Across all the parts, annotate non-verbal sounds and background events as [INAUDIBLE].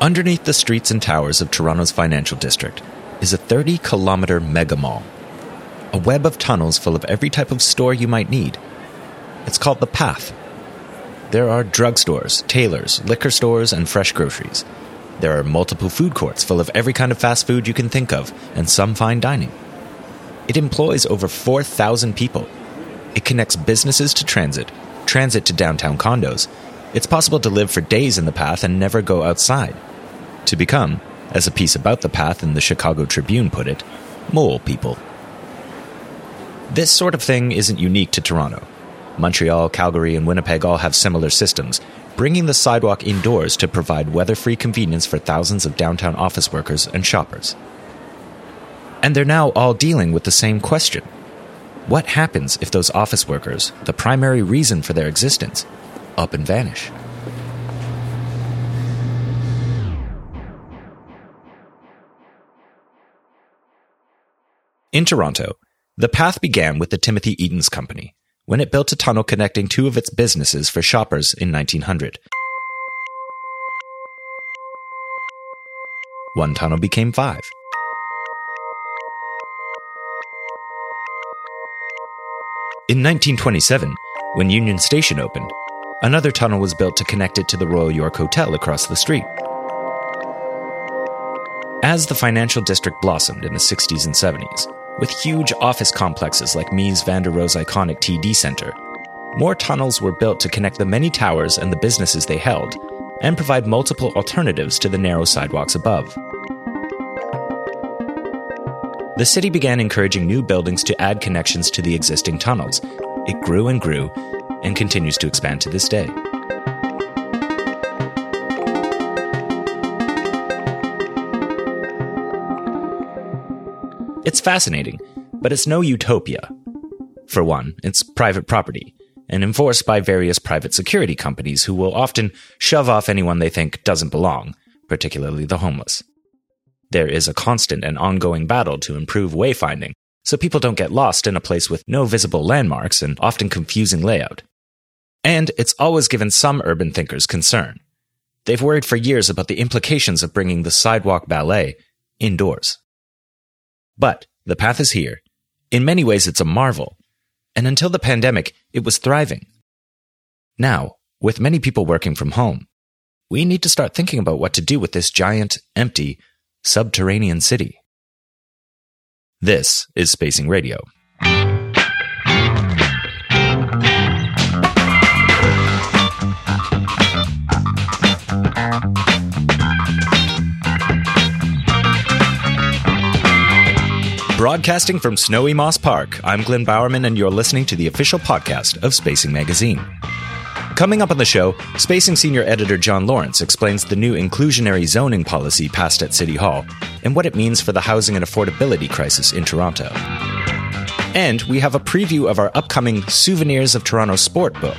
Underneath the streets and towers of Toronto's financial district is a 30 kilometer mega mall, a web of tunnels full of every type of store you might need. It's called The Path. There are drugstores, tailors, liquor stores, and fresh groceries. There are multiple food courts full of every kind of fast food you can think of, and some fine dining. It employs over 4,000 people. It connects businesses to transit, transit to downtown condos. It's possible to live for days in the path and never go outside. To become, as a piece about the path in the Chicago Tribune put it, mole people. This sort of thing isn't unique to Toronto. Montreal, Calgary, and Winnipeg all have similar systems, bringing the sidewalk indoors to provide weather free convenience for thousands of downtown office workers and shoppers. And they're now all dealing with the same question What happens if those office workers, the primary reason for their existence, up and vanish? In Toronto, the path began with the Timothy Eaton's Company, when it built a tunnel connecting two of its businesses for shoppers in 1900. One tunnel became five. In 1927, when Union Station opened, another tunnel was built to connect it to the Royal York Hotel across the street. As the financial district blossomed in the 60s and 70s, with huge office complexes like Mies van der Rohe's iconic TD Center. More tunnels were built to connect the many towers and the businesses they held, and provide multiple alternatives to the narrow sidewalks above. The city began encouraging new buildings to add connections to the existing tunnels. It grew and grew, and continues to expand to this day. It's fascinating, but it's no utopia. For one, it's private property and enforced by various private security companies who will often shove off anyone they think doesn't belong, particularly the homeless. There is a constant and ongoing battle to improve wayfinding, so people don't get lost in a place with no visible landmarks and often confusing layout. And it's always given some urban thinkers concern. They've worried for years about the implications of bringing the sidewalk ballet indoors. But the path is here. In many ways, it's a marvel. And until the pandemic, it was thriving. Now, with many people working from home, we need to start thinking about what to do with this giant, empty, subterranean city. This is Spacing Radio. Broadcasting from snowy Moss Park, I'm Glenn Bowerman, and you're listening to the official podcast of Spacing Magazine. Coming up on the show, Spacing Senior Editor John Lorinc explains the new inclusionary zoning policy passed at City Hall and what it means for the housing and affordability crisis in Toronto. And we have a preview of our upcoming Souvenirs of Toronto Sport book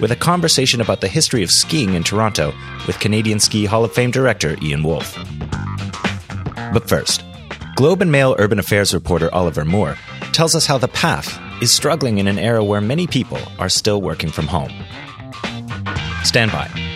with a conversation about the history of skiing in Toronto with Canadian Ski Hall of Fame director Ian Wolfe. But first, Globe and Mail urban affairs reporter Oliver Moore tells us how the path is struggling in an era where many people are still working from home. Stand by.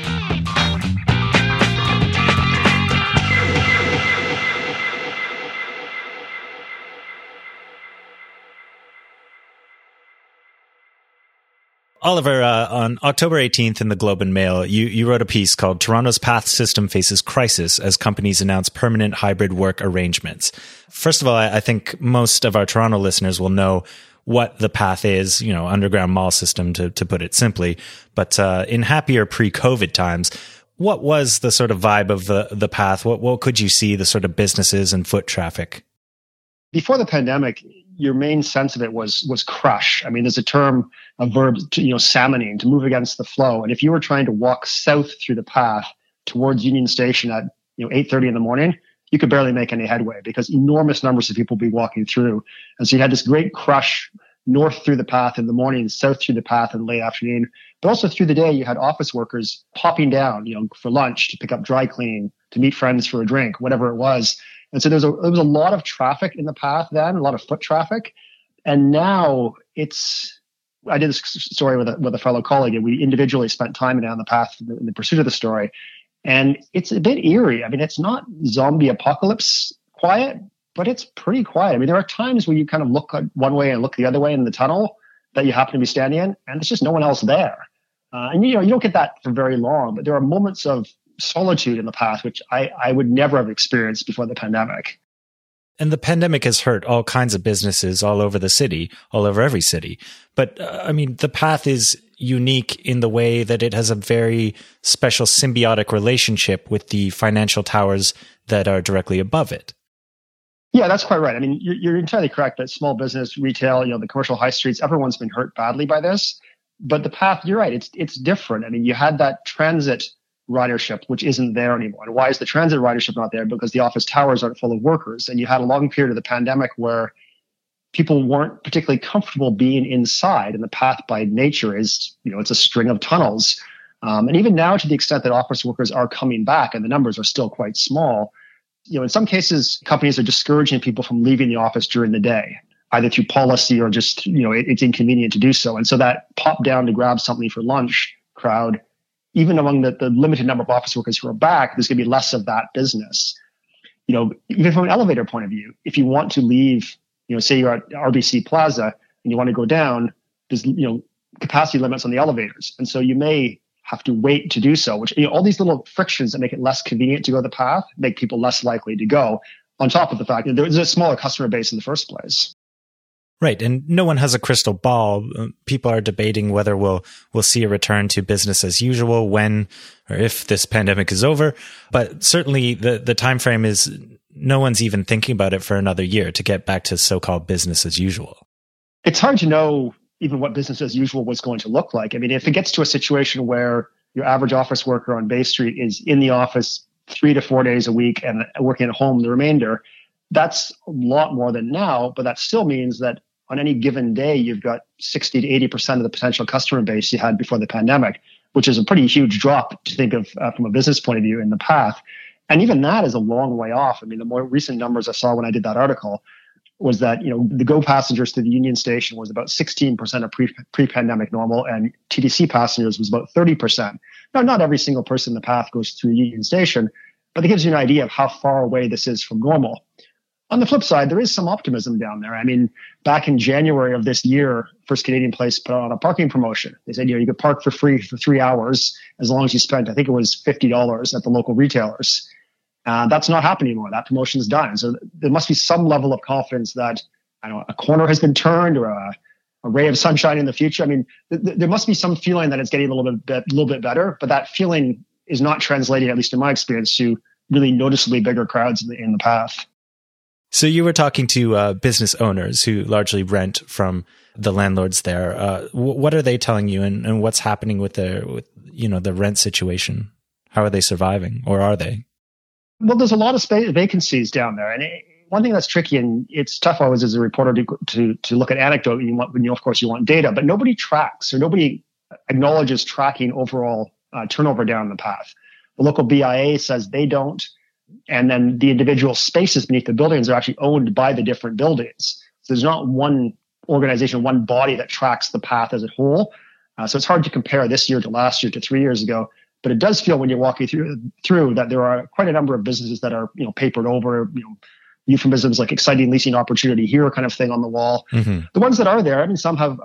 Oliver, uh, on October 18th in the Globe and Mail, you, you wrote a piece called Toronto's Path System Faces Crisis as Companies Announce Permanent Hybrid Work Arrangements. First of all, I, I think most of our Toronto listeners will know what the path is, you know, underground mall system to, to put it simply. But uh, in happier pre COVID times, what was the sort of vibe of the, the path? What, what could you see the sort of businesses and foot traffic? Before the pandemic, your main sense of it was was crush. I mean, there's a term, a verb, to, you know, salmoning, to move against the flow. And if you were trying to walk south through the path towards Union Station at you know 8:30 in the morning, you could barely make any headway because enormous numbers of people would be walking through. And so you had this great crush north through the path in the morning, south through the path in the late afternoon. But also through the day, you had office workers popping down, you know, for lunch to pick up dry cleaning, to meet friends for a drink, whatever it was. And so there's a, there was a lot of traffic in the path then, a lot of foot traffic. And now it's, I did this story with a, with a fellow colleague and we individually spent time down the path in the, in the pursuit of the story. And it's a bit eerie. I mean, it's not zombie apocalypse quiet, but it's pretty quiet. I mean, there are times where you kind of look one way and look the other way in the tunnel that you happen to be standing in, and there's just no one else there. Uh, and you know, you don't get that for very long, but there are moments of solitude in the past, which I, I would never have experienced before the pandemic. And the pandemic has hurt all kinds of businesses all over the city, all over every city. But uh, I mean, the path is unique in the way that it has a very special symbiotic relationship with the financial towers that are directly above it. Yeah, that's quite right. I mean, you're, you're entirely correct that small business, retail, you know, the commercial high streets, everyone's been hurt badly by this. But the path, you're right, it's it's different. I mean, you had that transit ridership, which isn't there anymore. And why is the transit ridership not there? Because the office towers aren't full of workers. And you had a long period of the pandemic where people weren't particularly comfortable being inside. And the path by nature is, you know, it's a string of tunnels. Um, and even now, to the extent that office workers are coming back, and the numbers are still quite small, you know, in some cases, companies are discouraging people from leaving the office during the day, either through policy or just, you know, it, it's inconvenient to do so. And so that pop down to grab something for lunch crowd even among the, the limited number of office workers who are back, there's going to be less of that business. You know, even from an elevator point of view, if you want to leave, you know, say you're at RBC Plaza and you want to go down, there's, you know, capacity limits on the elevators. And so you may have to wait to do so, which, you know, all these little frictions that make it less convenient to go the path make people less likely to go on top of the fact that there's a smaller customer base in the first place. Right, and no one has a crystal ball. Uh, people are debating whether we'll we'll see a return to business as usual when or if this pandemic is over. But certainly, the the time frame is no one's even thinking about it for another year to get back to so-called business as usual. It's hard to know even what business as usual was going to look like. I mean, if it gets to a situation where your average office worker on Bay Street is in the office three to four days a week and working at home the remainder, that's a lot more than now. But that still means that on any given day, you've got 60 to 80% of the potential customer base you had before the pandemic, which is a pretty huge drop to think of uh, from a business point of view in the path. And even that is a long way off. I mean, the more recent numbers I saw when I did that article was that, you know, the Go passengers to the Union Station was about 16% of pre, pre-pandemic normal and TTC passengers was about 30%. Now, not every single person in the path goes through Union Station, but it gives you an idea of how far away this is from normal. On the flip side, there is some optimism down there. I mean, back in January of this year, First Canadian Place put on a parking promotion. They said, you know, you could park for free for three hours as long as you spent, I think it was $50 at the local retailers. Uh, that's not happening anymore. That promotion is done. So there must be some level of confidence that, I don't know, a corner has been turned or a, a ray of sunshine in the future. I mean, th- th- there must be some feeling that it's getting a little bit, a little bit better, but that feeling is not translating, at least in my experience, to really noticeably bigger crowds in the, in the path. So you were talking to uh, business owners who largely rent from the landlords there. Uh, w- what are they telling you, and, and what's happening with their, with, you know, the rent situation? How are they surviving, or are they? Well, there's a lot of vacancies down there, and it, one thing that's tricky and it's tough always as a reporter to to, to look at anecdote. You want, you know, of course, you want data, but nobody tracks or nobody acknowledges tracking overall uh, turnover down the path. The local BIA says they don't and then the individual spaces beneath the buildings are actually owned by the different buildings. So there's not one organization, one body that tracks the path as a whole. Uh, so it's hard to compare this year to last year to three years ago. But it does feel when you're walking through through that there are quite a number of businesses that are you know papered over, you know, euphemisms like exciting leasing opportunity here kind of thing on the wall. Mm-hmm. The ones that are there, I mean, some have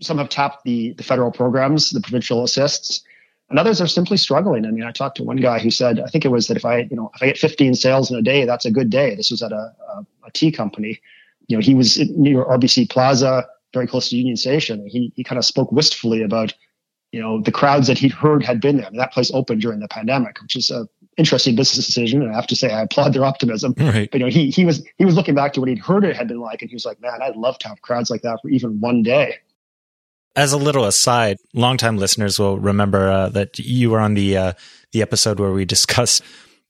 some have tapped the the federal programs, the provincial assists and others are simply struggling. I mean, I talked to one guy who said, I think it was that if I, you know, if I get 15 sales in a day, that's a good day. This was at a, a, a tea company. You know, he was near RBC Plaza, very close to Union Station. He, he kind of spoke wistfully about, you know, the crowds that he'd heard had been there. I mean, that place opened during the pandemic, which is a interesting business decision. And I have to say, I applaud their optimism. Right. But, you know, he, he was, he was looking back to what he'd heard it had been like. And he was like, man, I'd love to have crowds like that for even one day. As a little aside, longtime listeners will remember uh, that you were on the uh, the episode where we discussed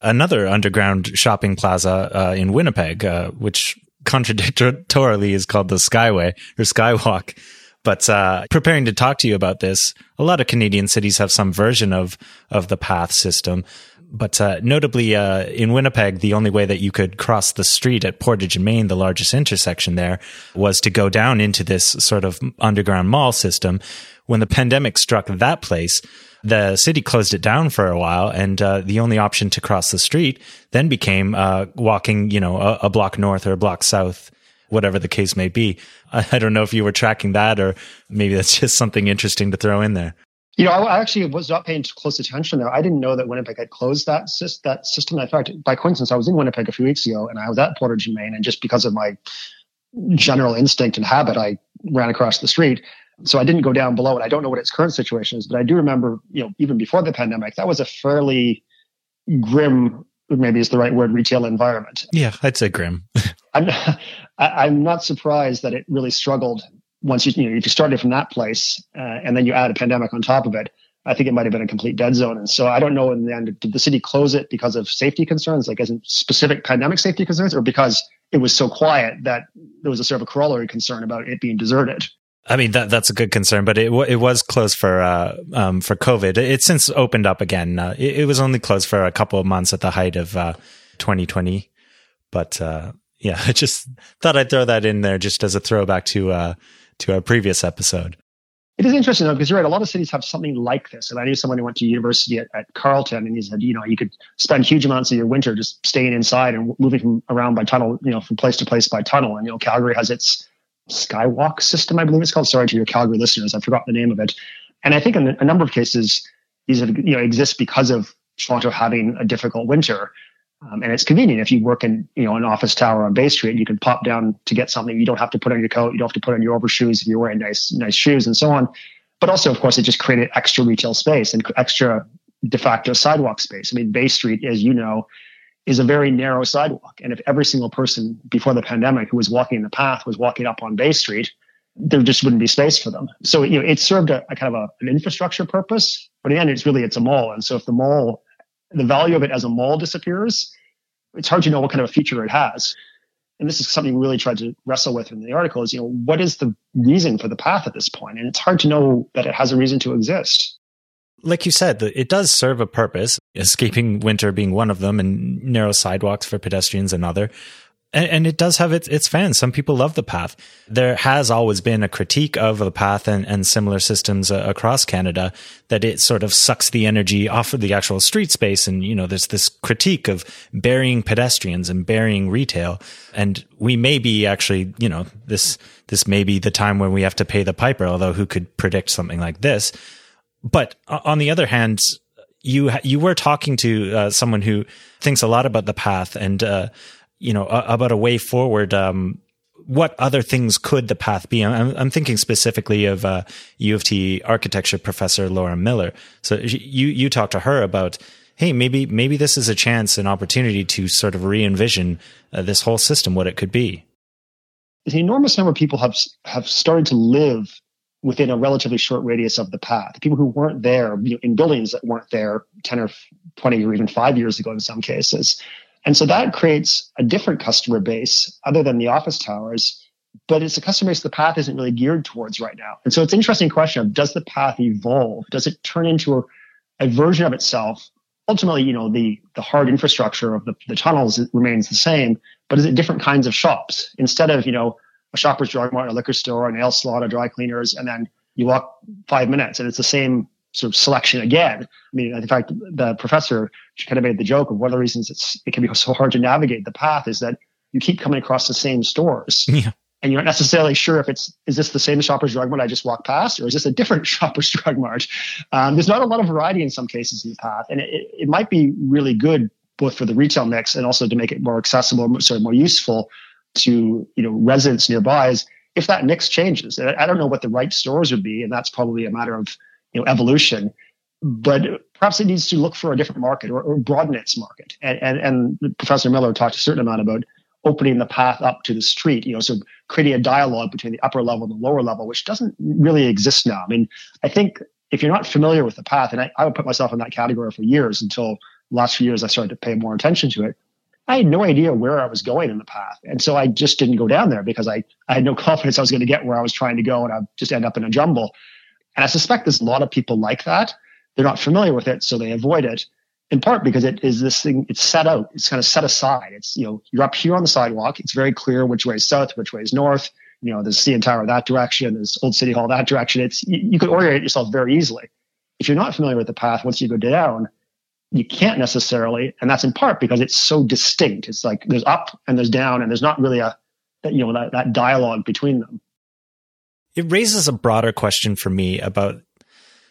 another underground shopping plaza uh, in Winnipeg, uh, which contradictorily is called the Skyway or Skywalk. But uh, preparing to talk to you about this, a lot of Canadian cities have some version of of the path system. But uh, notably, uh, in Winnipeg, the only way that you could cross the street at Portage and Main, the largest intersection there, was to go down into this sort of underground mall system. When the pandemic struck that place, the city closed it down for a while, and uh, the only option to cross the street then became uh, walking, you know, a, a, block north or a block south, whatever the case may be. I, I don't know if you were tracking that, or maybe that's just something interesting to throw in there. You know, I actually was not paying close attention there. I didn't know that Winnipeg had closed that that system. In fact, by coincidence, I was in Winnipeg a few weeks ago, and I was at Portage and Main, and just because of my general instinct and habit, I ran across the street. So I didn't go down below and I don't know what its current situation is, but I do remember, you know, even before the pandemic, that was a fairly grim, maybe is the right word, retail environment. Yeah, I'd say grim. [LAUGHS] I'm, [LAUGHS] I'm not surprised that it really struggled once you, you know, if you started from that place uh, and then you add a pandemic on top of it, I think it might have been a complete dead zone. And so I don't know in the end, did the city close it because of safety concerns, like as in specific pandemic safety concerns, or because it was so quiet that there was a sort of a corollary concern about it being deserted? I mean that that's a good concern, but it it was closed for uh, um, for COVID. It's since opened up again. Uh, it, it, was only closed for a couple of months at the height of uh, 2020, but uh, yeah, [LAUGHS] I just thought I'd throw that in there just as a throwback to uh, to our previous episode. It is interesting though, because you're right. A lot of cities have something like this. And I knew someone who went to university at, at, Carleton and he said, you know, you could spend huge amounts of your winter just staying inside and moving from around by tunnel, you know, from place to place by tunnel. And, you know, Calgary has its Skywalk system, I believe it's called. Sorry to your Calgary listeners. I forgot the name of it. And I think in a number of cases, these have, you know, exist because of Toronto having a difficult winter. Um, and it's convenient if you work in, you know, an office tower on Bay Street, you can pop down to get something. You don't have to put on your coat. You don't have to put on your overshoes if you're wearing nice, nice shoes and so on. But also, of course, it just created extra retail space and extra de facto sidewalk space. I mean, Bay Street, as you know, is a very narrow sidewalk. And if every single person before the pandemic who was walking in the path was walking up on Bay Street, there just wouldn't be space for them. So, you know, it served a, a kind of a, an infrastructure purpose, but in the end, it's really, it's a mall. And so if the mall the value of it as a mall disappears, it's hard to know what kind of a future it has. And this is something we really tried to wrestle with in the article is, you know, what is the reason for the path at this point? And it's hard to know that it has a reason to exist. Like you said, it does serve a purpose, escaping winter being one of them and narrow sidewalks for pedestrians another and, and, it does have its, its fans. Some people love the path. There has always been a critique of the path and, and similar systems uh, across Canada that it sort of sucks the energy off of the actual street space. And, you know, there's this critique of burying pedestrians and burying retail. And we may be actually, you know, this, this may be the time when we have to pay the piper, although who could predict something like this? But on the other hand, you, you were talking to uh, someone who thinks a lot about the path and, uh, you know, about a way forward. Um, what other things could the path be? I'm, I'm thinking specifically of uh, U of T architecture professor Laura Miller. So you you talked to her about, hey, maybe maybe this is a chance, an opportunity to sort of re envision uh, this whole system, what it could be. An enormous number of people have have started to live within a relatively short radius of the path. People who weren't there you know, in buildings that weren't there ten or twenty or even five years ago in some cases and so that creates a different customer base other than the office towers, but it's a customer base the path isn't really geared towards right now. And so it's an interesting question of does the path evolve? Does it turn into a, a version of itself? Ultimately, you know, the, the hard infrastructure of the, the tunnels remains the same, but is it different kinds of shops? Instead of, you know, a Shoppers Drug Mart, a liquor store, a nail salon, a dry cleaners, and then you walk five minutes and it's the same sort of selection again. I mean, in fact, the professor she kind of made the joke of one of the reasons it's it can be so hard to navigate the path is that you keep coming across the same stores. [LAUGHS] Yeah. And you're not necessarily sure if it's is this the same Shoppers Drug Mart I just walked past, or is this a different [LAUGHS] Shoppers Drug Mart? Um, there's not a lot of variety in some cases in the path, and it, it might be really good both for the retail mix and also to make it more accessible, sort of more useful to you know residents nearby. Is if that mix changes, I don't know what the right stores would be, and that's probably a matter of you know evolution but perhaps it needs to look for a different market or, or broaden its market and, and and professor miller talked a certain amount about opening the path up to the street you know so creating a dialogue between the upper level and the lower level which doesn't really exist now i mean i think if you're not familiar with the path and i, I would put myself in that category for years until last few years i started to pay more attention to it I had no idea where I was going in the path. And so I just didn't go down there because I, I had no [LAUGHS] confidence I was going to get where I was trying to go and I'd just end up in a jumble. And I suspect there's a lot of people like that. They're not familiar with it, so they avoid it. in part because it is this thing, it's set out, it's kind of set aside. It's, you know, you're up here on the sidewalk. It's very clear which way is south, which way is north. You know, there's CN Tower that direction, there's Old City Hall that direction. It's, you, you could orient yourself very easily. If you're not familiar with the path, once you go down, you can't necessarily, and that's in part because it's so distinct. It's like there's up and there's down, and there's not really a, you know, that, that dialogue between them. It raises a broader question for me about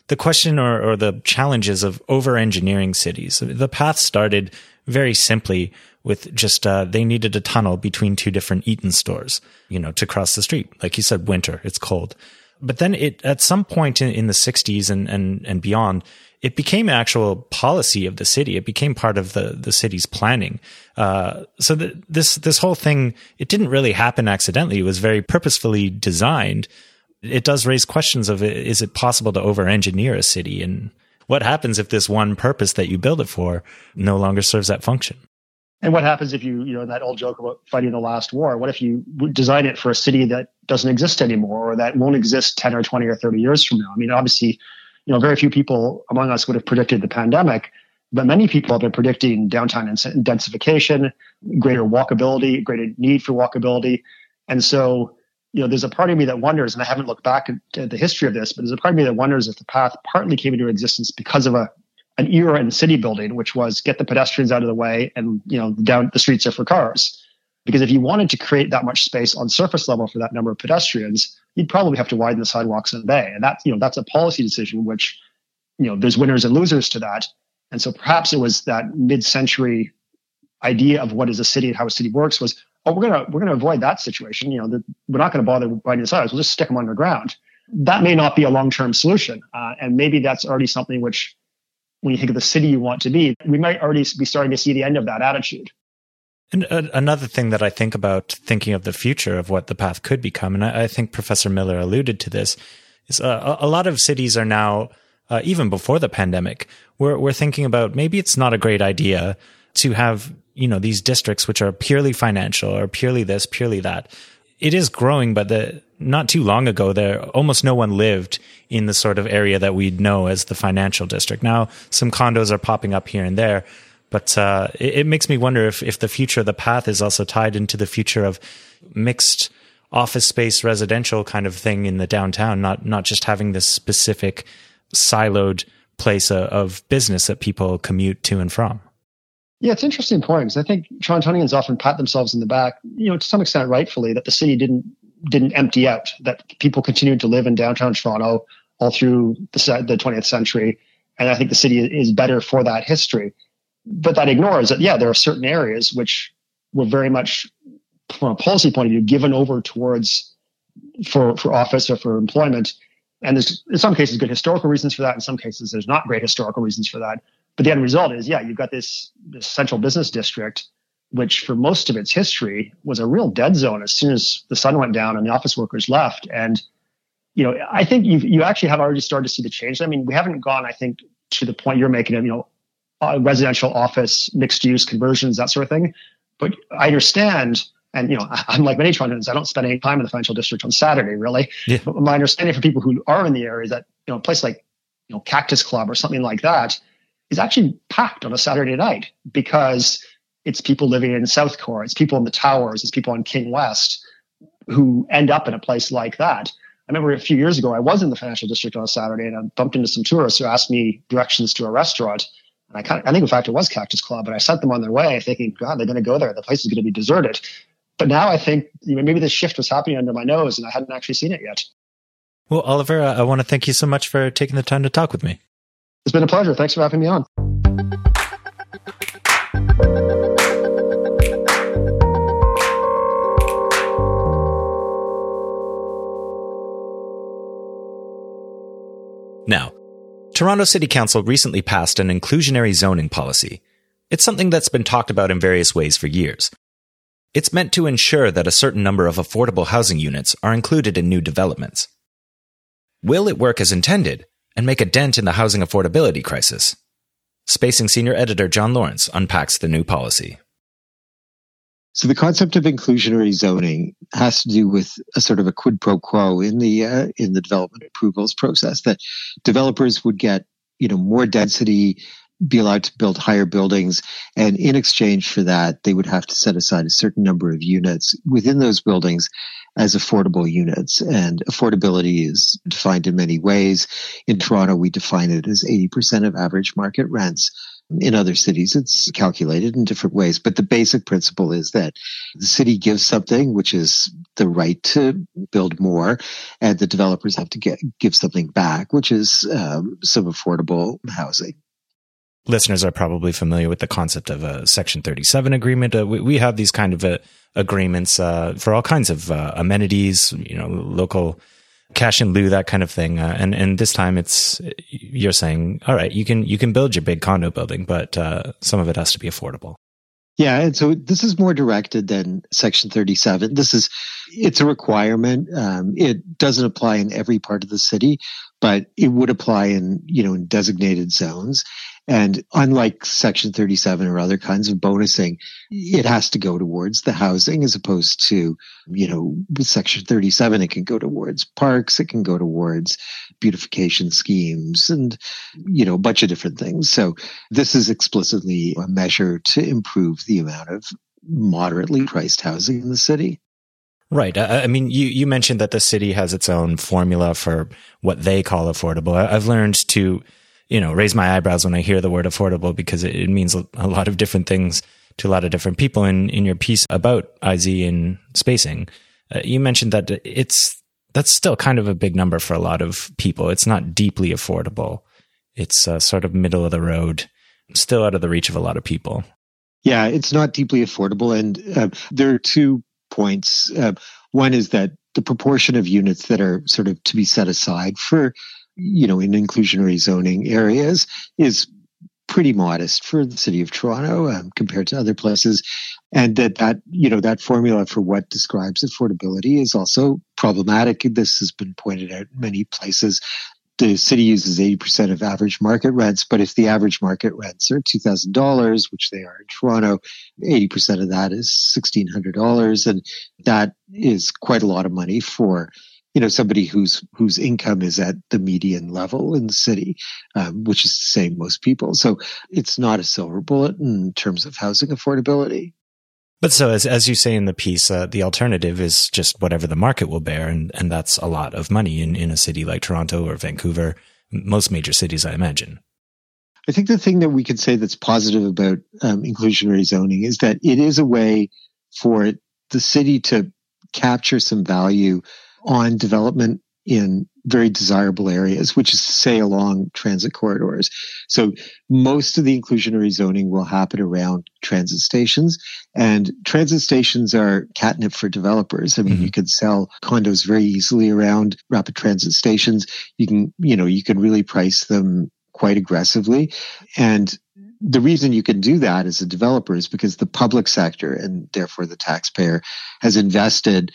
the question or, or the challenges of over engineering cities. The path started very simply with just uh, they needed a tunnel between two different Eaton stores, you know, to cross the street. Like you said, winter, it's cold. But then it at some point in, in the 60s and, and, and beyond, it became actual policy of the city. It became part of the, the city's planning. Uh, so the, this, this whole thing, it didn't really happen accidentally. It was very purposefully designed it does raise questions of is it possible to over engineer a city? And what happens if this one purpose that you build it for no longer serves that function? And what happens if you you know that old joke about fighting the last war? What if you design it for a city that doesn't exist anymore or that won't exist 10 or 20 or 30 years from now? I mean obviously you know very few people among us would have predicted the pandemic but many people have been predicting downtown densification greater walkability greater need for walkability. And so you know, there's a part of me that wonders, and I haven't looked back at the history of this, but there's a part of me that wonders if the path partly came into existence because of a an era in city building, which was get the pedestrians out of the way, and you know, down the streets are for cars. Because if you wanted to create that much space on surface level for that number of pedestrians, you'd probably have to widen the sidewalks in the bay, and that you know, that's a policy decision which, you know, there's winners and losers to that. And so perhaps it was that mid-century idea of what is a city and how a city works was oh, we're gonna we're gonna avoid that situation. You know, the, we're not to bother widening the sidewalks. We'll just stick them underground. That may not be a long term solution, uh, and maybe that's already something which, when you think of the city you want to be, we might already be starting to see the end of that attitude. And uh, another thing that I think about thinking of the future of what the path could become, and I, think Professor Miller alluded to this, is uh, a lot of cities are now, uh, even before the pandemic, we're, we're thinking about maybe it's not a great idea to have you know, these districts which are purely financial or purely this, purely that. It is growing, but the, not too long ago, there almost no one lived in the sort of area that we'd know as the financial district. Now, some condos are popping up here and there, but uh, it, it, makes me wonder if if the future of the path is also tied into the future of mixed office space, residential kind of thing in the downtown, not not just having this specific siloed place of, of business that people commute to and from. Yeah, it's interesting point because I think Torontonians often pat themselves in the back, you know, to some extent rightfully, that the city didn't didn't empty out, that people continued to live in downtown Toronto all through the, the 20th century. And I think the city is better for that history. But that ignores that, yeah, there are certain areas which were very much, from a policy point of view, given over towards for, for office or for employment. And there's in some cases good historical reasons for that. In some cases, there's not great historical reasons for that. But the end result is, yeah, you've got this, this central business district, which for most of its history was a real dead zone as soon as the sun went down and the office workers left. And, you know, I think you you actually have already started to see the change. I mean, we haven't gone, I think, to the point you're making of, you know, uh, residential office, mixed use conversions, that sort of thing. But I understand and you know, I'm like many Torontonians, I don't spend any time in the financial district on Saturday, really. Yeah. But my understanding for people who are in the area is that you know, a place like you know Cactus Club or something like that is actually packed on a Saturday night because it's people living in South Core, it's people in the towers, it's people on King West who end up in a place like that. I remember a few years ago, I was in the financial district on a Saturday and I bumped into some tourists who asked me directions to a restaurant. And I kind of, I think in fact it was Cactus Club, but I sent them on their way thinking, God, they're going to go there. The place is going to be deserted. But now I think you know, maybe this shift was happening under my nose and I hadn't actually seen it yet. Well, Oliver, I want to thank you so much for taking the time to talk with me. It's been a pleasure. Thanks for having me on. Now, Toronto City Council recently passed an inclusionary zoning policy. It's something that's been talked about in various ways for years. It's meant to ensure that a certain number of affordable housing units are included in new developments. Will it work as intended? And make a dent in the housing affordability crisis. Spacing senior editor John Lorinc unpacks the new policy. So the concept of inclusionary zoning has to do with a sort of a quid pro quo in the uh, in the development approvals process that developers would get you know more density be allowed to build higher buildings. And in exchange for that, they would have to set aside a certain number of units within those buildings as affordable units. And affordability is defined in many ways. In Toronto, we define it as 80% of average market rents. In other cities, it's calculated in different ways, but the basic principle is that the city gives something, which is the right to build more, and the developers have to get give something back, which is um, some affordable housing listeners are probably familiar with the concept of a Section 37 agreement. Uh, we, we, have these kind of uh, agreements uh, for all kinds of uh, amenities, you know, local cash in lieu, that kind of thing. Uh, and and this time, it's you're saying, all right, you can you can build your big condo building, but uh, some of it has to be affordable. Yeah, and so this is more directed than Section 37. This is it's a requirement. Um, it doesn't apply in every part of the city, but it would apply in you know in designated zones. And unlike Section 37 or other kinds of bonusing, it has to go towards the housing as opposed to, you know, Section 37, it can go towards parks, it can go towards beautification schemes and, you know, a bunch of different things. So this is explicitly a measure to improve the amount of moderately priced housing in the city. Right. I, mean, you, you mentioned that the city has its own formula for what they call affordable. I've learned to you know, raise my eyebrows when I hear the word affordable because it, it means a lot of different things to a lot of different people. In in your piece about IZ and Spacing, uh, you mentioned that it's that's still kind of a big number for a lot of people. It's not deeply affordable. It's uh, sort of middle of the road, still out of the reach of a lot of people. Yeah, it's not deeply affordable, and uh, there are two points. Uh, one is that the proportion of units that are sort of to be set aside for you know, in inclusionary zoning areas is pretty modest for the city of Toronto um, compared to other places. And that, that, you know, that formula for what describes affordability is also problematic. This has been pointed out in many places. The city uses 80% of average market rents, but if the average market rents are $2,000, which they are in Toronto, 80% of that is $1,600. And that is quite a lot of money for you know somebody whose whose income is at the median level in the city, um, which is to say most people. So it's not a silver bullet in terms of housing affordability. But so as as you say in the piece, uh, the alternative is just whatever the market will bear, and and that's a lot of money in in a city like Toronto or Vancouver, most major cities, I imagine. I think the thing that we could say that's positive about um, inclusionary zoning is that it is a way for the city to capture some value on development in very desirable areas, which is to say along transit corridors. So most of the inclusionary zoning will happen around transit stations and transit stations are catnip for developers. I mean, mm-hmm. you can sell condos very easily around rapid transit stations. You can, you know, you can really price them quite aggressively. And the reason you can do that as a developer is because the public sector and therefore the taxpayer has invested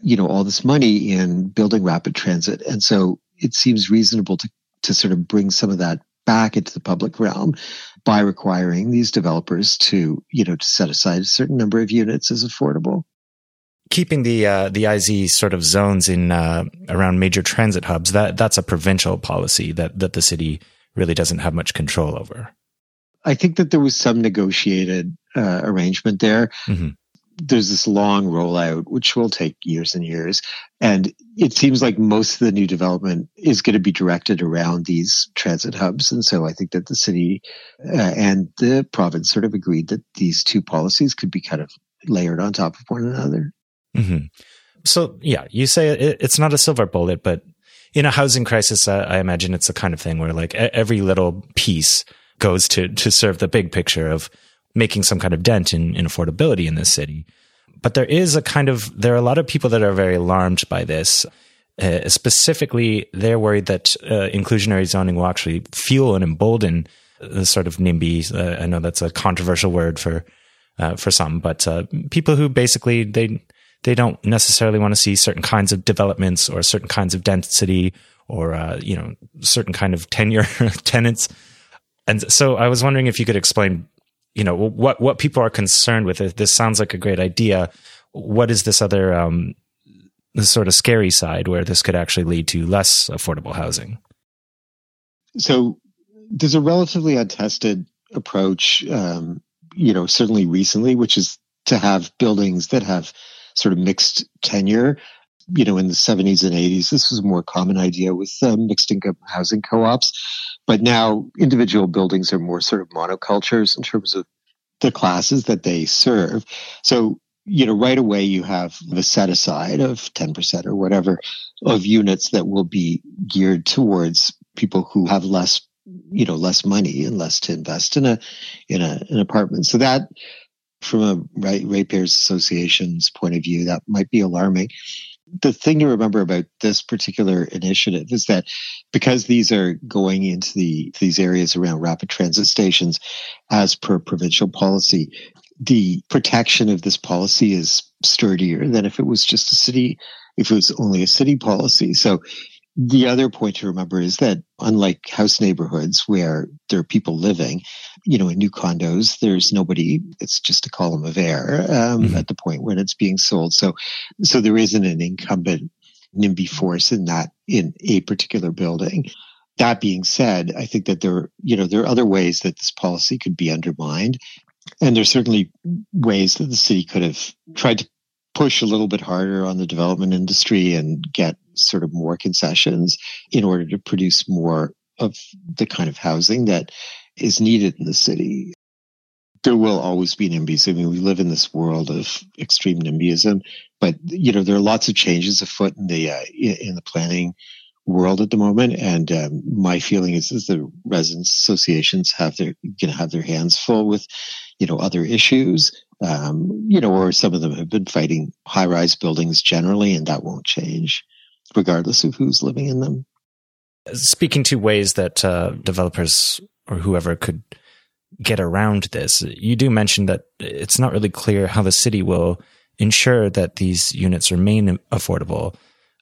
you know, all this money in building rapid transit. And so it seems reasonable to, to sort of bring some of that back into the public realm by requiring these developers to, you know, to set aside a certain number of units as affordable. Keeping the uh, the IZ sort of zones in uh, around major transit hubs that that's a provincial policy that that the city really doesn't have much control over. I think that there was some negotiated uh, arrangement there. Mm-hmm there's this long rollout, which will take years and years. And it seems like most of the new development is going to be directed around these transit hubs. And so I think that the city uh, and the province sort of agreed that these two policies could be kind of layered on top of one another. Mm-hmm. So, yeah, you say it, it's not a silver bullet, but in a housing crisis, uh, I imagine it's the kind of thing where like every little piece goes to, to serve the big picture of making some kind of dent in, in affordability in this city. But there is a kind of, there are a lot of people that are very alarmed by this. Uh, specifically, they're worried that uh, inclusionary zoning will actually fuel and embolden the sort of NIMBY. Uh, I know that's a controversial word for uh, for some, but uh, people who basically they they don't necessarily want to see certain kinds of developments or certain kinds of density or uh, you know certain kind of tenure [LAUGHS] tenants. And so, I was wondering if you could explain you know what what people are concerned with. This sounds like a great idea. What is this other um, this sort of scary side where this could actually lead to less affordable housing? So there's a relatively untested approach, um, you know, certainly recently, which is to have buildings that have sort of mixed tenure. You know, in the 70s and 80s, this was a more common idea with uh, mixed income housing co-ops. But now individual buildings are more sort of monocultures in terms of the classes that they serve. So, you know, right away you have the set aside of 10% or whatever of units that will be geared towards people who have less, you know, less money and less to invest in a, in a, an apartment. So that from a right, ratepayers association's point of view, that might be alarming the thing to remember about this particular initiative is that because these are going into the these areas around rapid transit stations as per provincial policy the protection of this policy is sturdier than if it was just a city if it was only a city policy. So the other point to remember is that unlike house neighborhoods where there are people living, you know, in new condos, there's nobody. It's just a column of air um, mm-hmm. at the point when it's being sold. So, so there isn't an incumbent NIMBY force in that in a particular building. That being said, I think that there, you know, there are other ways that this policy could be undermined, and there's certainly ways that the city could have tried to push a little bit harder on the development industry and get sort of more concessions in order to produce more of the kind of housing that is needed in the city. There will always be NIMBYs. I mean, we live in this world of extreme NIMBYism, but you know, there are lots of changes afoot in the uh, in the planning world at the moment. And um, my feeling is, is the residents associations have their going to have their hands full with, you know, other issues um, you know, or some of them have been fighting high rise buildings generally, and that won't change regardless of who's living in them. Speaking to ways that uh, developers or whoever could get around this, you do mention that it's not really clear how the city will ensure that these units remain affordable.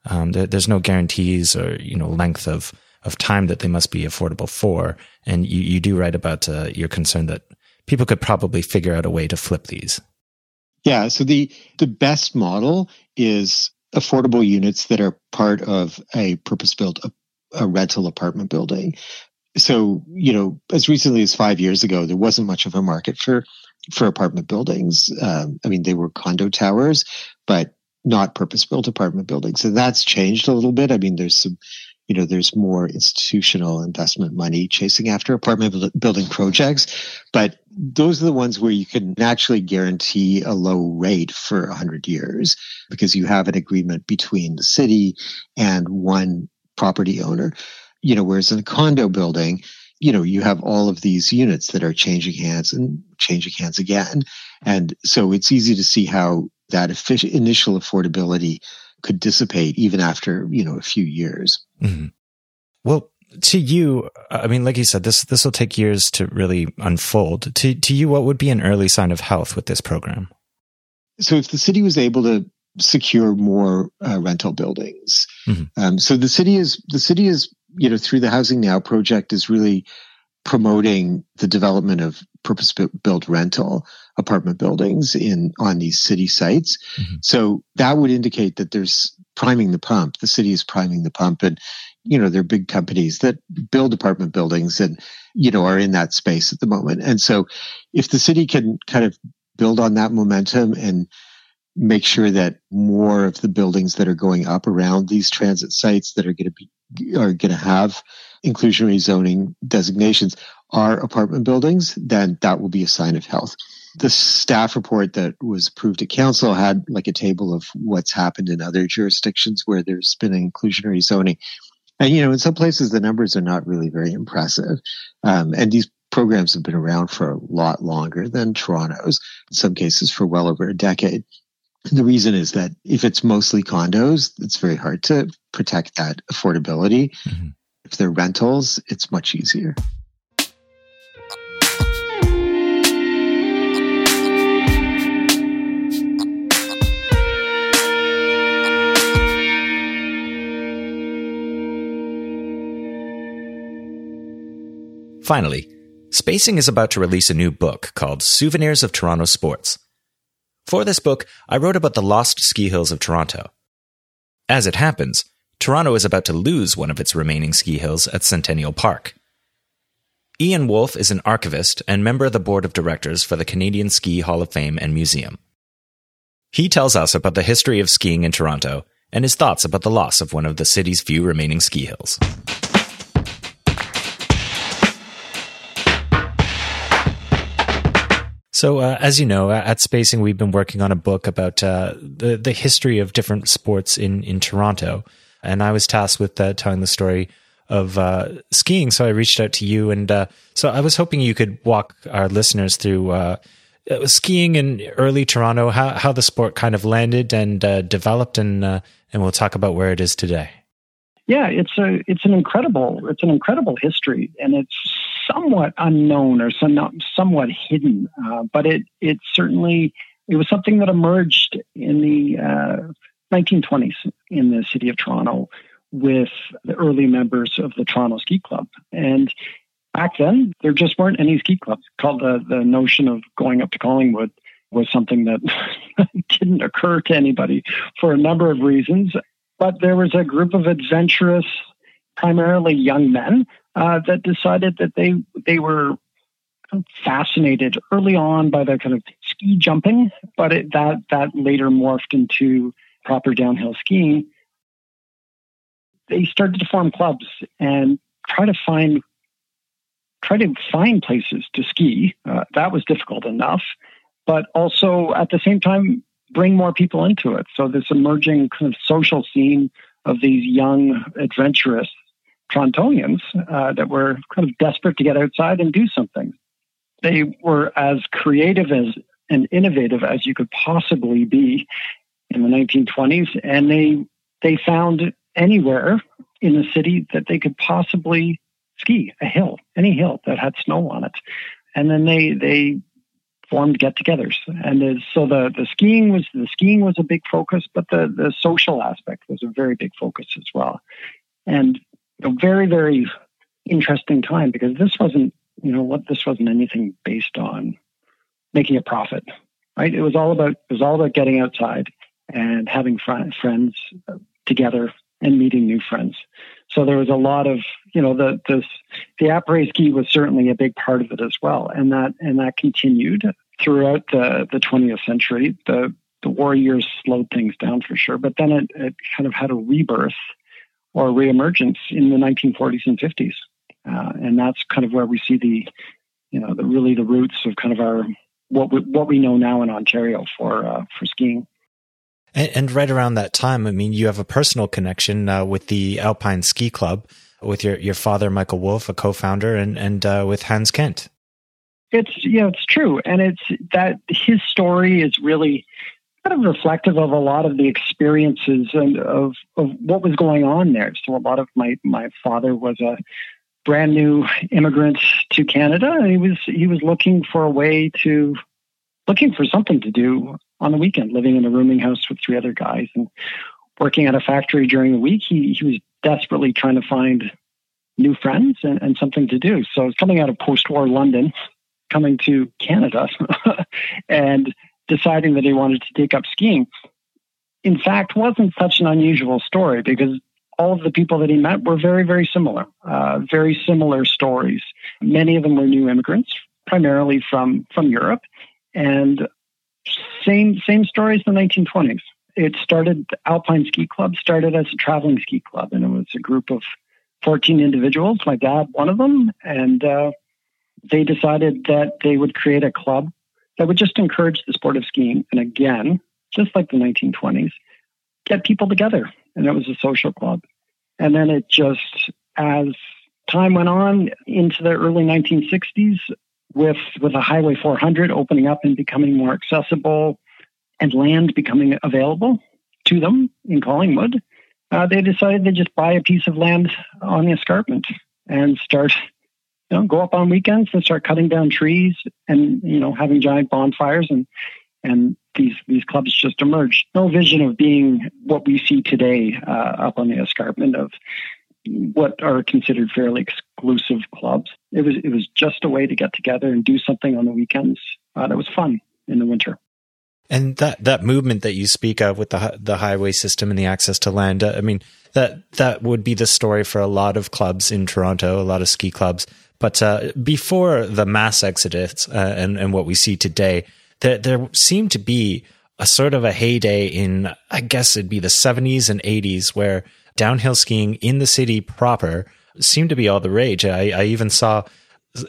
Um, there, there's no guarantees or you know length of of time that they must be affordable for, and you, you do write about uh, your concern that people could probably figure out a way to flip these. Yeah. So the, the best model is affordable units that are part of a purpose built a, rental apartment building. So, you know, as recently as five years ago, there wasn't much of a market for, for apartment buildings. Um, I mean, they were condo towers, but not purpose built apartment buildings. And that's changed a little bit. I mean, there's some you know, there's more institutional investment money chasing after apartment building projects, but those are the ones where you can actually guarantee a low rate for 100 years because you have an agreement between the city and one property owner. You know, whereas in a condo building, you know, you have all of these units that are changing hands and changing hands again. And so it's easy to see how that initial affordability could dissipate even after you know a few years. Mm-hmm. Well, to you, I mean, like you said, this this will take years to really unfold. To to you, what would be an early sign of health with this program? So, if the city was able to secure more uh, rental buildings, mm-hmm. um, so the city is the city is you know through the Housing Now project is really promoting the development of purpose built rental apartment buildings in on these city sites. Mm-hmm. So that would indicate that there's priming the pump. The city is priming the pump and you know, they're big companies that build apartment buildings and you know are in that space at the moment. And so if the city can kind of build on that momentum and make sure that more of the buildings that are going up around these transit sites that are going to be are going to have inclusionary zoning designations are apartment buildings, then that will be a sign of health. The staff report that was approved at council had like a table of what's happened in other jurisdictions where there's been inclusionary zoning. And, you know, in some places, the numbers are not really very impressive. Um, and these programs have been around for a lot longer than Toronto's, in some cases for well over a decade. And the reason is that if it's mostly condos, it's very hard to protect that affordability. Mm-hmm. If they're rentals, it's much easier. Finally, Spacing is about to release a new book called Souvenirs of Toronto Sports. For this book, I wrote about the lost ski hills of Toronto. As it happens, Toronto is about to lose one of its remaining ski hills at Centennial Park. Ian Wolfe is an archivist and member of the board of directors for the Canadian Ski Hall of Fame and Museum. He tells us about the history of skiing in Toronto and his thoughts about the loss of one of the city's few remaining ski hills. So, uh, as you know, at Spacing, we've been working on a book about uh, the the history of different sports in in Toronto, and I was tasked with uh, telling the story of uh, skiing. So I reached out to you, and uh, so I was hoping you could walk our listeners through uh, skiing in early Toronto, how how the sport kind of landed and developed, and and we'll talk about where it is today. Yeah, it's a it's an incredible it's an incredible history, and it's somewhat unknown or some, somewhat hidden, uh, but it it certainly it was something that emerged in the uh, 1920s in the city of Toronto with the early members of the Toronto Ski Club, and back then there just weren't any ski clubs. Called the the notion of going up to Collingwood was something that [LAUGHS] didn't occur to anybody for a number of reasons. But there was a group of adventurous, primarily young men uh, that decided that they they were fascinated early on by the kind of ski jumping, but it, that that later morphed into proper downhill skiing. They started to form clubs and try to find try to find places to ski. Uh, that was difficult enough, but also at the same time bring more people into it. So this emerging kind of social scene of these young adventurous Torontonians uh, that were kind of desperate to get outside and do something. They were as creative as and innovative as you could possibly be in the 1920s, and they they found anywhere in the city that they could possibly ski a hill, any hill that had snow on it, and then they they formed get-togethers, and so the the skiing was the skiing was a big focus, but the the social aspect was a very big focus as well. And a very, very interesting time because this wasn't, you know, what this wasn't anything based on making a profit, right? It was all about it was all about getting outside and having fr- friends uh, together and meeting new friends. So there was a lot of, you know, the this the après ski was certainly a big part of it as well, and that and that continued throughout the the 20th century. The the war years slowed things down for sure, but then it, it kind of had a rebirth or reemergence in the 1940s and 50s. Uh, and that's kind of where we see the, you know, the really the roots of kind of our what we, what we know now in Ontario for uh, for skiing. And, and, right around that time, I mean, you have a personal connection uh, with the Alpine Ski Club with your your father, Michael Wolf, a co-founder, and and uh, with Hans Kent. It's yeah, it's true, and it's that his story is really kind of reflective of a lot of the experiences and of, of what was going on there. So a lot of my, my father was a brand new immigrant to Canada. And he was, he was looking for a way to, looking for something to do on the weekend, living in a rooming house with three other guys and working at a factory during the week. He, he was desperately trying to find new friends and, and something to do. So coming out of post-war London, coming to Canada [LAUGHS] and deciding that he wanted to take up skiing, in fact, wasn't such an unusual story because all of the people that he met were very, very similar, uh, very similar stories. Many of them were new immigrants, primarily from from Europe, and same same stories the 1920s. It started Alpine Ski Club started as a traveling ski club, and it was a group of 14 individuals. My dad, one of them, and uh, they decided that they would create a club that would just encourage the sport of skiing. And again, just like the 1920s, get people together. And it was a social club. And then it just, as time went on into the early 1960s, with, with a Highway 400 opening up and becoming more accessible and land becoming available to them in Collingwood, uh, they decided to just buy a piece of land on the escarpment and start you know, go up on weekends and start cutting down trees and, you know, having giant bonfires and, and these, these clubs just emerged. No vision of being what we see today uh, up on the escarpment of what are considered fairly exclusive clubs. It was, it was just a way to get together and do something on the weekends uh, that was fun in the winter. And that that movement that you speak of with the the highway system and the access to land, uh, I mean that that would be the story for a lot of clubs in Toronto, a lot of ski clubs. But uh, before the mass exodus uh, and, and what we see today, there, there seemed to be a sort of a heyday in, I guess it'd be the 70s and 80s, where downhill skiing in the city proper seemed to be all the rage. I, I even saw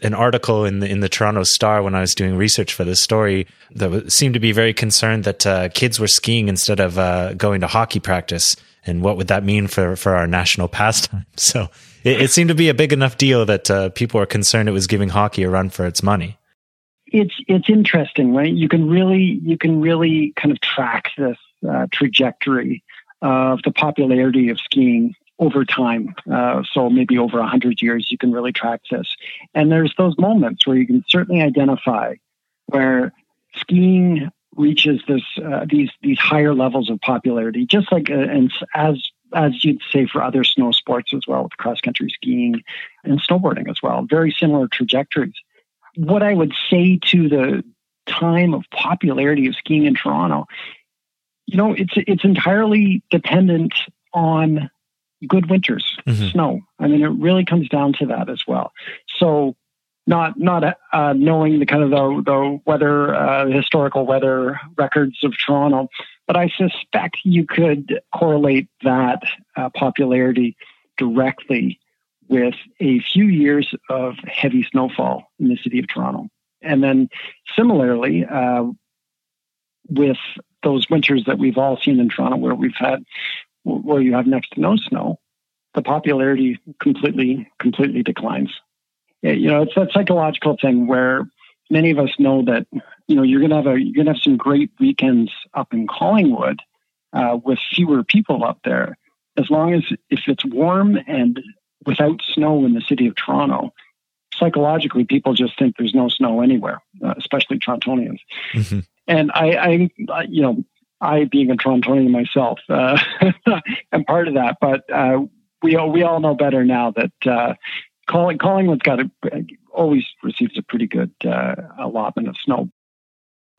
an article in the in the Toronto Star when I was doing research for this story that seemed to be very concerned that uh, kids were skiing instead of uh, going to hockey practice, and what would that mean for for our national pastime? [LAUGHS] So it, it seemed to be a big enough deal that uh, people were concerned it was giving hockey a run for its money. It's it's interesting, right? You can really you can really kind of track this uh, trajectory of the popularity of skiing over time. Uh, so maybe over a hundred years, you can really track this. And there's those moments where you can certainly identify where skiing reaches this uh, these these higher levels of popularity, just like uh, and as as you'd say for other snow sports as well, with cross country skiing and snowboarding as well, very similar trajectories. What I would say to the time of popularity of skiing in Toronto, you know, it's it's entirely dependent on good winters, mm-hmm. snow. I mean, it really comes down to that as well. So, not not uh, knowing the kind of the, the weather, uh, historical weather records of Toronto, but I suspect you could correlate that uh, popularity directly with a few years of heavy snowfall in the city of Toronto, and then similarly uh, with those winters that we've all seen in Toronto, where we've had where you have next to no snow, the popularity completely completely declines. You know, it's that psychological thing where many of us know that you know you're gonna have a you're gonna have some great weekends up in Collingwood uh, with fewer people up there, as long as if it's warm and without snow in the city of Toronto. Psychologically, people just think there's no snow anywhere, uh, especially Torontonians. Mm-hmm. And I, I, you know, I being a Torontonian myself, uh, [LAUGHS] am part of that. But uh, we all, we all know better now that uh, calling Collingwood's got a, always receives a pretty good uh, allotment of snow.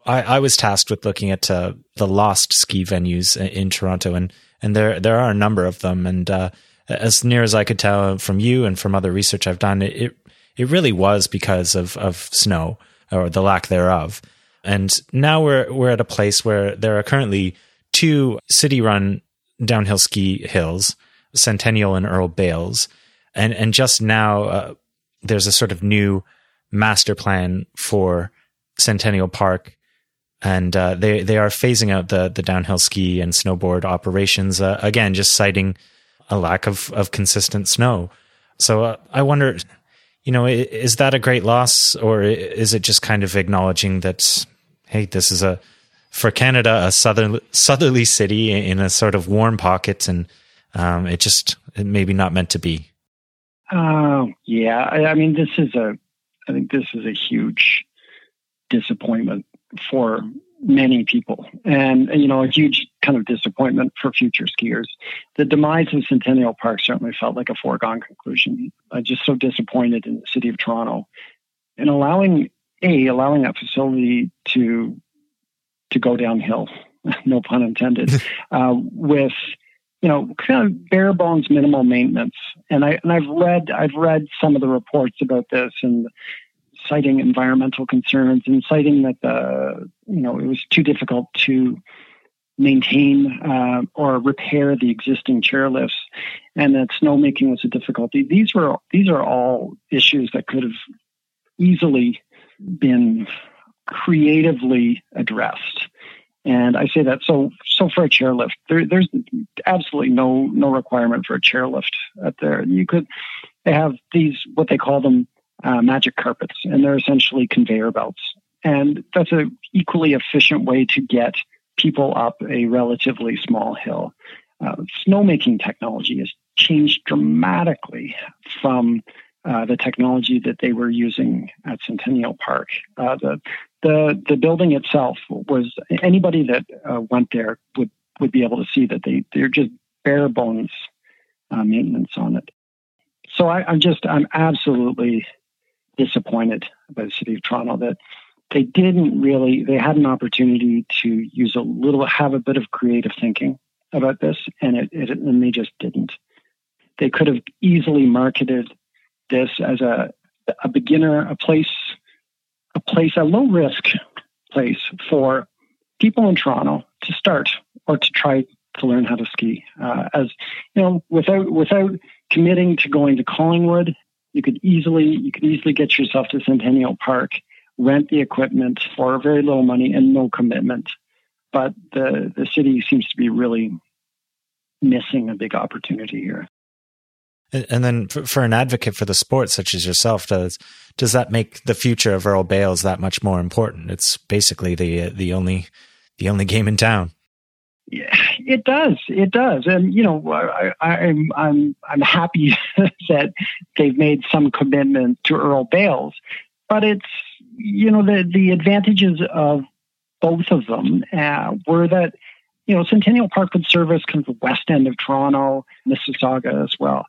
I, I was tasked with looking at uh, the lost ski venues in Toronto, and and there there are a number of them. And uh, as near as I could tell from you and from other research I've done, it it really was because of of snow or the lack thereof. And now we're we're at a place where there are currently two city-run downhill ski hills, Centennial and Earl Bales, and and just now uh, there's a sort of new master plan for Centennial Park, and uh, they they are phasing out the the downhill ski and snowboard operations uh, again, just citing a lack of of consistent snow. So uh, I wonder, you know, is that a great loss, or is it just kind of acknowledging that hey, this is a for Canada a southern southerly city in a sort of warm pocket, and um, it just it maybe not meant to be. Oh yeah, I, I mean this is a I think this is a huge disappointment for many people. And you know a huge kind of disappointment for future skiers. The demise of centennial park certainly felt like a foregone conclusion. I'm just so disappointed in the city of toronto and allowing a allowing that facility to to go downhill, [LAUGHS] no pun intended, [LAUGHS] uh, with you know kind of bare bones minimal maintenance. And I and I've read I've read some of the reports about this and citing environmental concerns and citing that the you know it was too difficult to maintain uh, or repair the existing chairlifts and that snowmaking was a difficulty these were these are all issues that could have easily been creatively addressed. And I say that so so for a chairlift, there, there's absolutely no no requirement for a chairlift up there. You could they have these what they call them uh, magic carpets, and they're essentially conveyor belts, and that's a equally efficient way to get people up a relatively small hill. Uh, snowmaking technology has changed dramatically from uh, the technology that they were using at Centennial Park. Uh, the the the building itself was anybody that uh, went there would would be able to see that they they're just bare bones uh, maintenance on it. So I, I'm just I'm absolutely disappointed by the city of Toronto that they didn't really they had an opportunity to use a little have a bit of creative thinking about this and it, it and they just didn't they could have easily marketed this as a a beginner, a place, a place, a low risk place for people in Toronto to start or to try to learn how to ski. Uh, as you know, without without committing to going to Collingwood, you could easily you could easily get yourself to Centennial Park, rent the equipment for very little money and no commitment. But the the city seems to be really missing a big opportunity here. And then for an advocate for the sport such as yourself, does does that make the future of Earl Bales that much more important? It's basically the the only the only game in town. Yeah, it does. It does. And you know, I, I'm I'm I'm happy [LAUGHS] that they've made some commitment to Earl Bales, but it's you know the the advantages of both of them uh, were that you know Centennial Park would service kind of the west end of Toronto, Mississauga as well.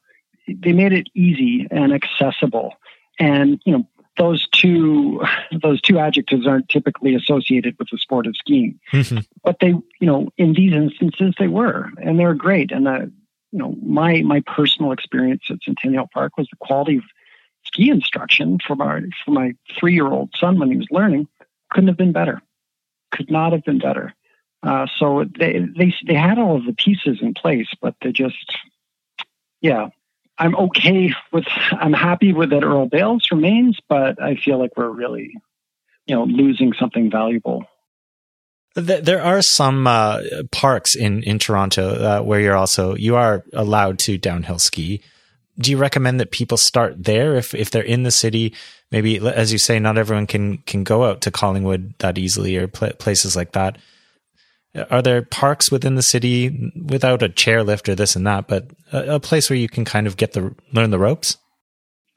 They made it easy and accessible, and you know those two [LAUGHS] those two adjectives aren't typically associated with the sport of skiing, mm-hmm. but they you know in these instances they were, and they're great. And the you know my my personal experience at Centennial Park was the quality of ski instruction for my for my three year old son when he was learning couldn't have been better, could not have been better. Uh, so they they they had all of the pieces in place, but they just yeah I'm okay with, I'm happy with that Earl Bales remains, but I feel like we're really, you know, losing something valuable. There are some uh, parks in in Toronto uh, where you're also you are allowed to downhill ski. Do you recommend that people start there if if they're in the city? Maybe, as you say, not everyone can can go out to Collingwood that easily or pl- places like that. Are there parks within the city without a chairlift or this and that, but a, a place where you can kind of get the learn the ropes?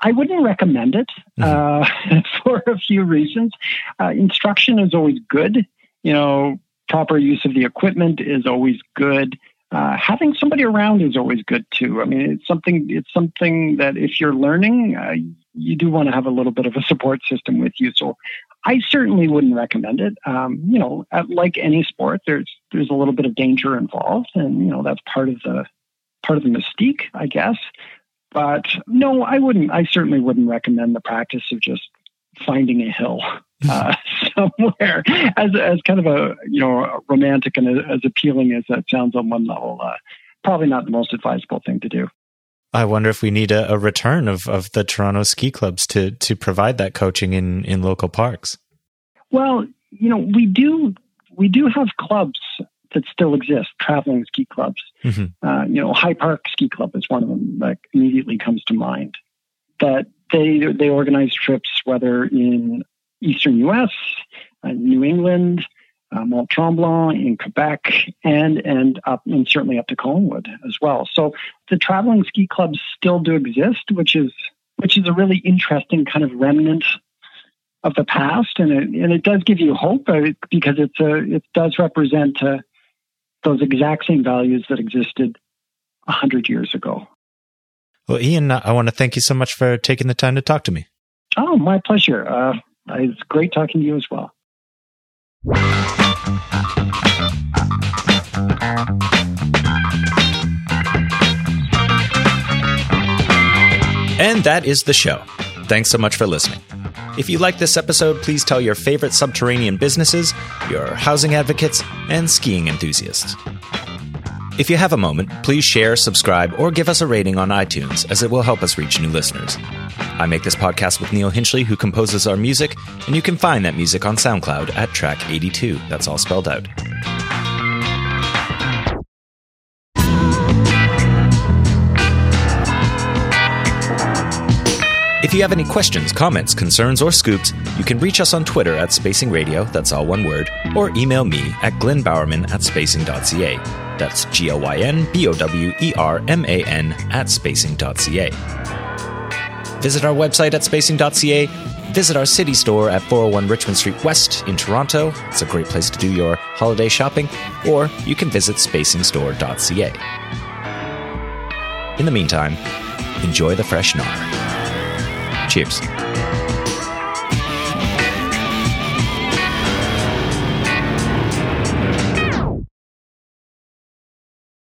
I wouldn't recommend it mm-hmm. uh, [LAUGHS] for a few reasons. Uh, instruction is always good. You know, proper use of the equipment is always good. Uh, having somebody around is always good too. I mean, it's something. It's something that if you're learning, uh, you do want to have a little bit of a support system with you. So I certainly wouldn't recommend it. Um, you know, like any sport, there's there's a little bit of danger involved, and you know that's part of the part of the mystique, I guess. But no, I wouldn't. I certainly wouldn't recommend the practice of just finding a hill [LAUGHS] uh, somewhere as as kind of a you know romantic and as appealing as that sounds on one level. Uh, probably not the most advisable thing to do. I wonder if we need a, a, return of, of the Toronto ski clubs to to provide that coaching in, in local parks. Well, you know, we do we do have clubs that still exist, traveling ski clubs. Mm-hmm. Uh, you know, High Park Ski Club is one of them that immediately comes to mind. That they they organize trips, whether in eastern U.S., uh, New England, uh, Mont Tremblant in Quebec, and and up and certainly up to Collingwood as well. So the traveling ski clubs still do exist, which is which is a really interesting kind of remnant of the past, and it and it does give you hope uh, because it's a it does represent uh, those exact same values that existed a hundred years ago. Well, Ian, I want to thank you so much for taking the time to talk to me. Oh, my pleasure. Uh, it's great talking to you as well. And that is the show. Thanks so much for listening. If you like this episode, please tell your favorite subterranean businesses, your housing advocates, and skiing enthusiasts. If you have a moment, please share, subscribe, or give us a rating on iTunes, as it will help us reach new listeners. I make this podcast with Neil Hinchley, who composes our music, and you can find that music on SoundCloud at track 82. That's all spelled out. If you have any questions, comments, concerns, or scoops, you can reach us on Twitter at Spacing Radio, that's all one word, or email me at glynbowerman at spacing.ca. That's G L Y N B O W E R M A N at spacing.ca. Visit our website at spacing.ca. Visit our city store at 401 Richmond Street West in Toronto. It's a great place to do your holiday shopping. Or you can visit spacingstore.ca. In the meantime, enjoy the fresh gnar. Cheers.